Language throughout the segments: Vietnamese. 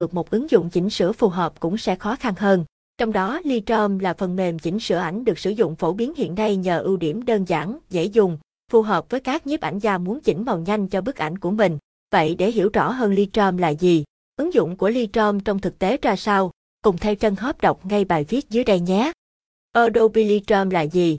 được một ứng dụng chỉnh sửa phù hợp cũng sẽ khó khăn hơn. Trong đó, Lightroom là phần mềm chỉnh sửa ảnh được sử dụng phổ biến hiện nay nhờ ưu điểm đơn giản, dễ dùng, phù hợp với các nhiếp ảnh gia muốn chỉnh màu nhanh cho bức ảnh của mình. Vậy để hiểu rõ hơn Lightroom là gì, ứng dụng của Lightroom trong thực tế ra sao, cùng theo chân hóp đọc ngay bài viết dưới đây nhé. Adobe Lightroom là gì?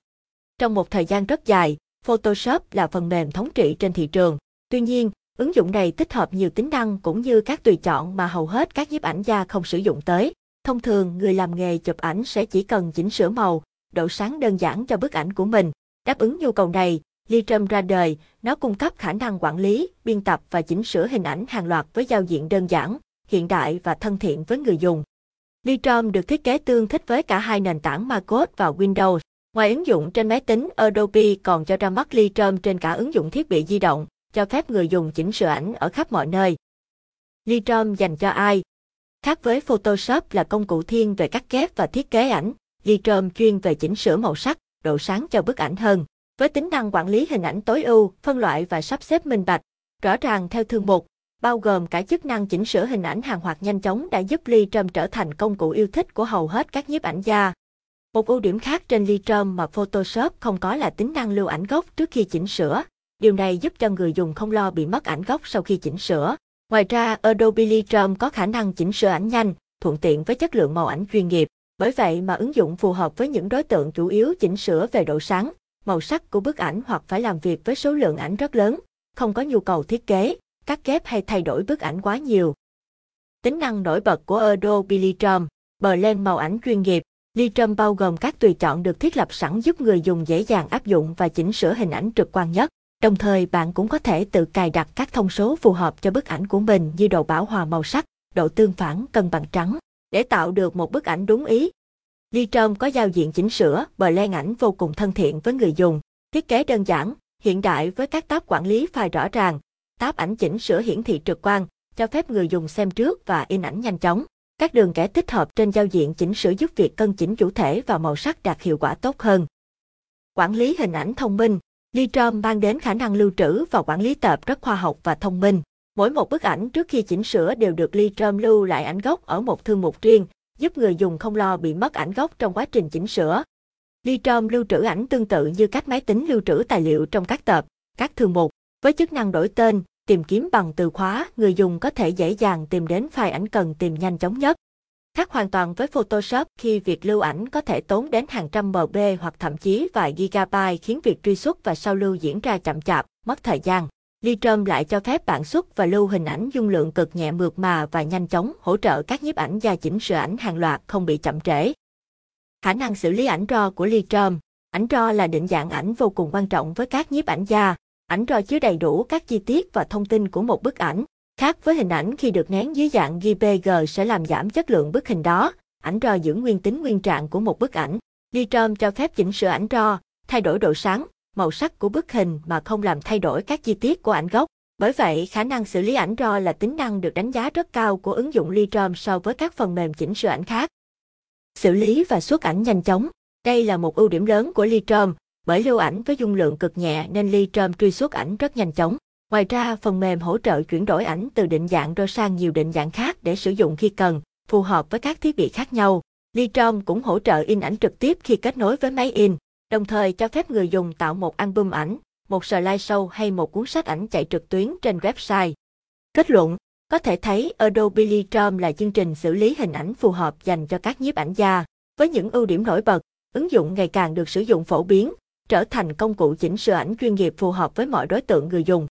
Trong một thời gian rất dài, Photoshop là phần mềm thống trị trên thị trường. Tuy nhiên, ứng dụng này tích hợp nhiều tính năng cũng như các tùy chọn mà hầu hết các nhiếp ảnh gia không sử dụng tới. Thông thường, người làm nghề chụp ảnh sẽ chỉ cần chỉnh sửa màu, độ sáng đơn giản cho bức ảnh của mình. Đáp ứng nhu cầu này, Lightroom ra đời, nó cung cấp khả năng quản lý, biên tập và chỉnh sửa hình ảnh hàng loạt với giao diện đơn giản, hiện đại và thân thiện với người dùng. Lightroom được thiết kế tương thích với cả hai nền tảng MacOS và Windows. Ngoài ứng dụng trên máy tính, Adobe còn cho ra mắt Lightroom trên cả ứng dụng thiết bị di động, cho phép người dùng chỉnh sửa ảnh ở khắp mọi nơi. Lightroom dành cho ai? Khác với Photoshop là công cụ thiên về cắt ghép và thiết kế ảnh, Lightroom chuyên về chỉnh sửa màu sắc, độ sáng cho bức ảnh hơn. Với tính năng quản lý hình ảnh tối ưu, phân loại và sắp xếp minh bạch, rõ ràng theo thư mục, bao gồm cả chức năng chỉnh sửa hình ảnh hàng hoạt nhanh chóng đã giúp Lightroom trở thành công cụ yêu thích của hầu hết các nhiếp ảnh gia. Một ưu điểm khác trên Lightroom mà Photoshop không có là tính năng lưu ảnh gốc trước khi chỉnh sửa. Điều này giúp cho người dùng không lo bị mất ảnh gốc sau khi chỉnh sửa. Ngoài ra, Adobe Lightroom có khả năng chỉnh sửa ảnh nhanh, thuận tiện với chất lượng màu ảnh chuyên nghiệp. Bởi vậy mà ứng dụng phù hợp với những đối tượng chủ yếu chỉnh sửa về độ sáng, màu sắc của bức ảnh hoặc phải làm việc với số lượng ảnh rất lớn, không có nhu cầu thiết kế, cắt ghép hay thay đổi bức ảnh quá nhiều. Tính năng nổi bật của Adobe Lightroom, bờ lên màu ảnh chuyên nghiệp, Lightroom bao gồm các tùy chọn được thiết lập sẵn giúp người dùng dễ dàng áp dụng và chỉnh sửa hình ảnh trực quan nhất. Đồng thời bạn cũng có thể tự cài đặt các thông số phù hợp cho bức ảnh của mình như độ bão hòa màu sắc, độ tương phản cân bằng trắng, để tạo được một bức ảnh đúng ý. Lightroom có giao diện chỉnh sửa, bờ len ảnh vô cùng thân thiện với người dùng, thiết kế đơn giản, hiện đại với các tab quản lý file rõ ràng, tab ảnh chỉnh sửa hiển thị trực quan, cho phép người dùng xem trước và in ảnh nhanh chóng. Các đường kẻ tích hợp trên giao diện chỉnh sửa giúp việc cân chỉnh chủ thể và màu sắc đạt hiệu quả tốt hơn. Quản lý hình ảnh thông minh Lightroom mang đến khả năng lưu trữ và quản lý tập rất khoa học và thông minh. Mỗi một bức ảnh trước khi chỉnh sửa đều được Lightroom lưu lại ảnh gốc ở một thư mục riêng, giúp người dùng không lo bị mất ảnh gốc trong quá trình chỉnh sửa. Lightroom lưu trữ ảnh tương tự như cách máy tính lưu trữ tài liệu trong các tập, các thư mục. Với chức năng đổi tên, tìm kiếm bằng từ khóa, người dùng có thể dễ dàng tìm đến file ảnh cần tìm nhanh chóng nhất. Khác hoàn toàn với Photoshop khi việc lưu ảnh có thể tốn đến hàng trăm MB hoặc thậm chí vài gigabyte khiến việc truy xuất và sao lưu diễn ra chậm chạp, mất thời gian. Lightroom lại cho phép bạn xuất và lưu hình ảnh dung lượng cực nhẹ mượt mà và nhanh chóng hỗ trợ các nhiếp ảnh gia chỉnh sửa ảnh hàng loạt không bị chậm trễ. Khả năng xử lý ảnh RAW của Lightroom Ảnh RAW là định dạng ảnh vô cùng quan trọng với các nhiếp ảnh gia. Ảnh RAW chứa đầy đủ các chi tiết và thông tin của một bức ảnh. Khác với hình ảnh khi được nén dưới dạng JPG sẽ làm giảm chất lượng bức hình đó, ảnh RAW giữ nguyên tính nguyên trạng của một bức ảnh. Lightroom cho phép chỉnh sửa ảnh RAW, thay đổi độ sáng, màu sắc của bức hình mà không làm thay đổi các chi tiết của ảnh gốc. Bởi vậy, khả năng xử lý ảnh RAW là tính năng được đánh giá rất cao của ứng dụng Lightroom so với các phần mềm chỉnh sửa ảnh khác. Xử lý và xuất ảnh nhanh chóng. Đây là một ưu điểm lớn của Lightroom, bởi lưu ảnh với dung lượng cực nhẹ nên Lightroom truy xuất ảnh rất nhanh chóng. Ngoài ra, phần mềm hỗ trợ chuyển đổi ảnh từ định dạng RAW sang nhiều định dạng khác để sử dụng khi cần, phù hợp với các thiết bị khác nhau. Lightroom cũng hỗ trợ in ảnh trực tiếp khi kết nối với máy in, đồng thời cho phép người dùng tạo một album ảnh, một slideshow hay một cuốn sách ảnh chạy trực tuyến trên website. Kết luận, có thể thấy Adobe Lightroom là chương trình xử lý hình ảnh phù hợp dành cho các nhiếp ảnh gia. Với những ưu điểm nổi bật, ứng dụng ngày càng được sử dụng phổ biến, trở thành công cụ chỉnh sửa ảnh chuyên nghiệp phù hợp với mọi đối tượng người dùng.